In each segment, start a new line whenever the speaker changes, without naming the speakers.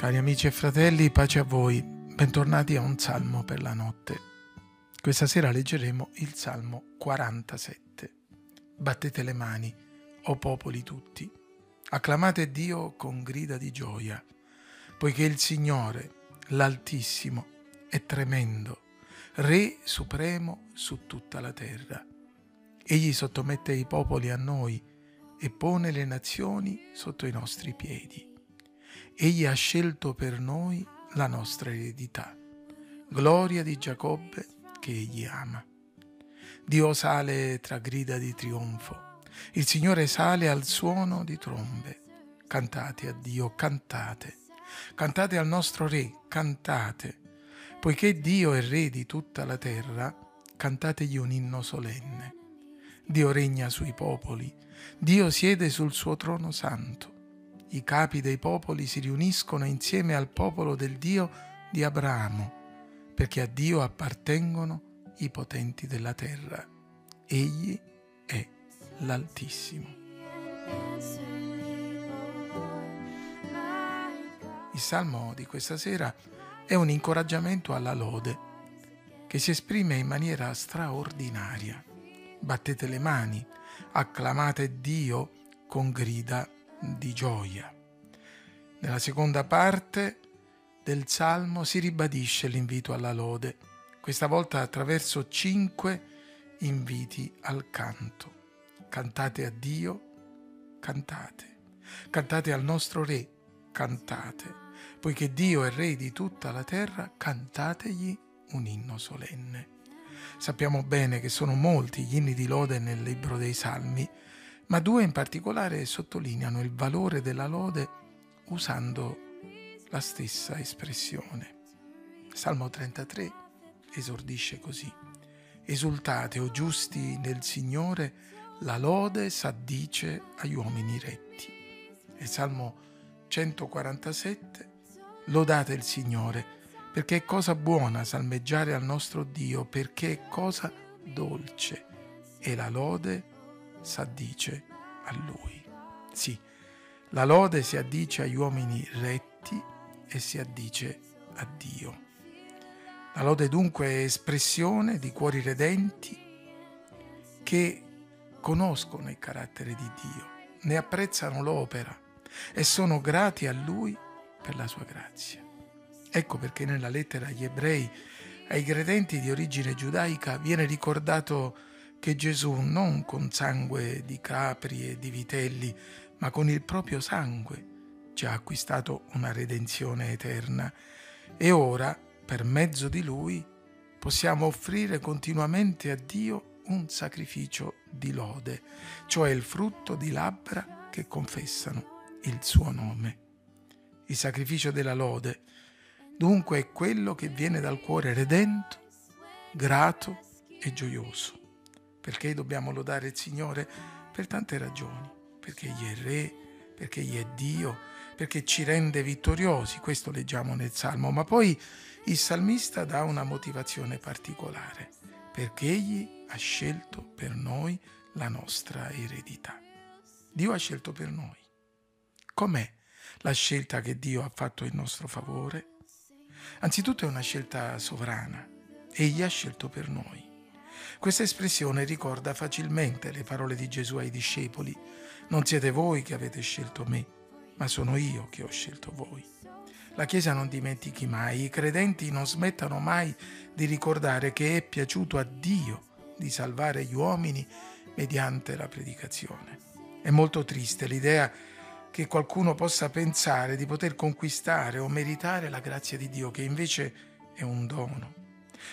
Cari amici e fratelli, pace a voi, bentornati a un salmo per la notte. Questa sera leggeremo il salmo 47. Battete le mani, o popoli tutti, acclamate Dio con grida di gioia, poiché il Signore, l'Altissimo, è tremendo, Re supremo su tutta la terra. Egli sottomette i popoli a noi e pone le nazioni sotto i nostri piedi. Egli ha scelto per noi la nostra eredità, gloria di Giacobbe che egli ama. Dio sale tra grida di trionfo, il Signore sale al suono di trombe. Cantate a Dio, cantate, cantate al nostro Re, cantate, poiché Dio è Re di tutta la terra, cantategli un inno solenne. Dio regna sui popoli, Dio siede sul suo trono santo i capi dei popoli si riuniscono insieme al popolo del Dio di Abramo, perché a Dio appartengono i potenti della terra. Egli è l'Altissimo. Il salmo di questa sera è un incoraggiamento alla lode che si esprime in maniera straordinaria. Battete le mani, acclamate Dio con grida di gioia. Nella seconda parte del Salmo si ribadisce l'invito alla lode, questa volta attraverso cinque inviti al canto. Cantate a Dio, cantate. Cantate al nostro Re, cantate. Poiché Dio è Re di tutta la terra, cantategli un inno solenne. Sappiamo bene che sono molti gli inni di lode nel libro dei Salmi, ma due in particolare sottolineano il valore della lode usando la stessa espressione. Salmo 33 esordisce così. Esultate, o giusti nel Signore, la lode s'addice agli uomini retti. E Salmo 147, lodate il Signore, perché è cosa buona salmeggiare al nostro Dio, perché è cosa dolce, e la lode s'addice a Lui. Sì, la lode si addice agli uomini retti e si addice a Dio. La lode dunque è espressione di cuori redenti che conoscono il carattere di Dio, ne apprezzano l'opera e sono grati a Lui per la sua grazia. Ecco perché nella lettera agli ebrei, ai credenti di origine giudaica, viene ricordato che Gesù non con sangue di capri e di vitelli, ma con il proprio sangue ci ha acquistato una redenzione eterna e ora, per mezzo di lui, possiamo offrire continuamente a Dio un sacrificio di lode, cioè il frutto di labbra che confessano il suo nome. Il sacrificio della lode, dunque, è quello che viene dal cuore redento, grato e gioioso. Perché dobbiamo lodare il Signore? Per tante ragioni, perché Egli è Re, perché Egli è Dio, perché ci rende vittoriosi, questo leggiamo nel Salmo, ma poi il salmista dà una motivazione particolare, perché Egli ha scelto per noi la nostra eredità. Dio ha scelto per noi. Com'è la scelta che Dio ha fatto in nostro favore? Anzitutto è una scelta sovrana. Egli ha scelto per noi. Questa espressione ricorda facilmente le parole di Gesù ai discepoli. Non siete voi che avete scelto me, ma sono io che ho scelto voi. La Chiesa non dimentichi mai, i credenti non smettano mai di ricordare che è piaciuto a Dio di salvare gli uomini mediante la predicazione. È molto triste l'idea che qualcuno possa pensare di poter conquistare o meritare la grazia di Dio, che invece è un dono.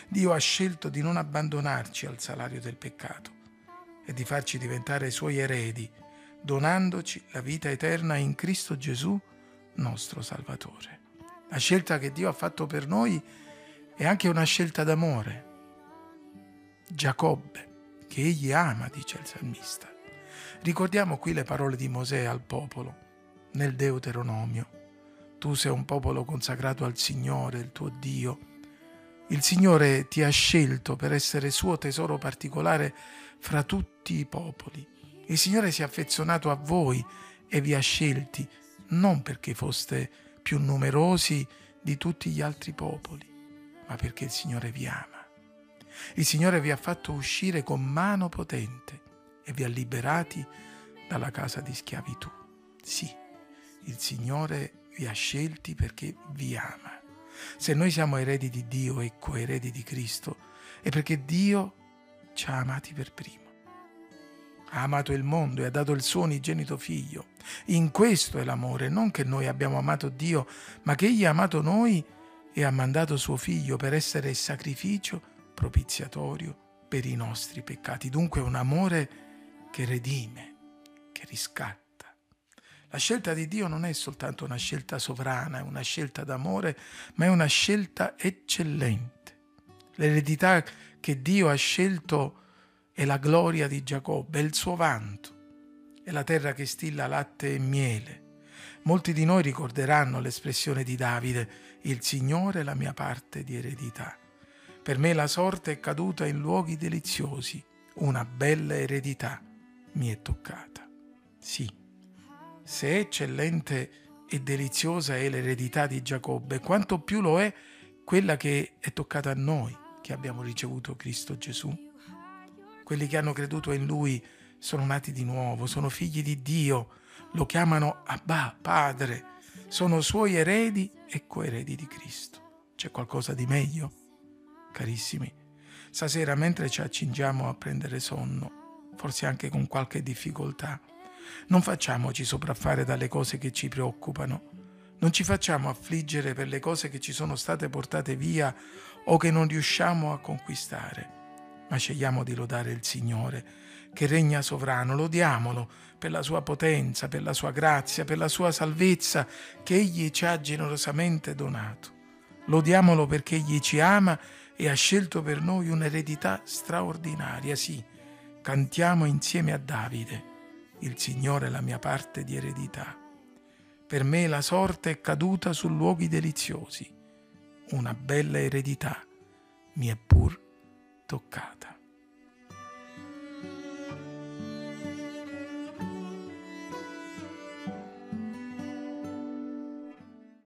Dio ha scelto di non abbandonarci al salario del peccato e di farci diventare suoi eredi, donandoci la vita eterna in Cristo Gesù, nostro Salvatore. La scelta che Dio ha fatto per noi è anche una scelta d'amore. Giacobbe, che egli ama, dice il salmista. Ricordiamo qui le parole di Mosè al popolo nel Deuteronomio. Tu sei un popolo consacrato al Signore, il tuo Dio, il Signore ti ha scelto per essere suo tesoro particolare fra tutti i popoli. Il Signore si è affezionato a voi e vi ha scelti non perché foste più numerosi di tutti gli altri popoli, ma perché il Signore vi ama. Il Signore vi ha fatto uscire con mano potente e vi ha liberati dalla casa di schiavitù. Sì, il Signore vi ha scelti perché vi ama. Se noi siamo eredi di Dio e coeredi di Cristo, è perché Dio ci ha amati per primo. Ha amato il mondo e ha dato il suo unigenito figlio. In questo è l'amore, non che noi abbiamo amato Dio, ma che Egli ha amato noi e ha mandato suo figlio per essere sacrificio propiziatorio per i nostri peccati. Dunque un amore che redime, che riscatta. La scelta di Dio non è soltanto una scelta sovrana, è una scelta d'amore, ma è una scelta eccellente. L'eredità che Dio ha scelto è la gloria di Giacobbe, è il suo vanto, è la terra che stilla latte e miele. Molti di noi ricorderanno l'espressione di Davide, il Signore è la mia parte di eredità. Per me la sorte è caduta in luoghi deliziosi, una bella eredità mi è toccata. Sì, se eccellente e deliziosa è l'eredità di Giacobbe, quanto più lo è quella che è toccata a noi, che abbiamo ricevuto Cristo Gesù. Quelli che hanno creduto in Lui sono nati di nuovo, sono figli di Dio, lo chiamano Abba, Padre, sono suoi eredi e coeredi di Cristo. C'è qualcosa di meglio? Carissimi, stasera mentre ci accingiamo a prendere sonno, forse anche con qualche difficoltà, non facciamoci sopraffare dalle cose che ci preoccupano. Non ci facciamo affliggere per le cose che ci sono state portate via o che non riusciamo a conquistare, ma scegliamo di lodare il Signore, che regna sovrano, lodiamolo per la sua potenza, per la sua grazia, per la sua salvezza che Egli ci ha generosamente donato. Lodiamolo perché Egli ci ama e ha scelto per noi un'eredità straordinaria, sì, cantiamo insieme a Davide il Signore la mia parte di eredità. Per me la sorte è caduta su luoghi deliziosi. Una bella eredità mi è pur toccata.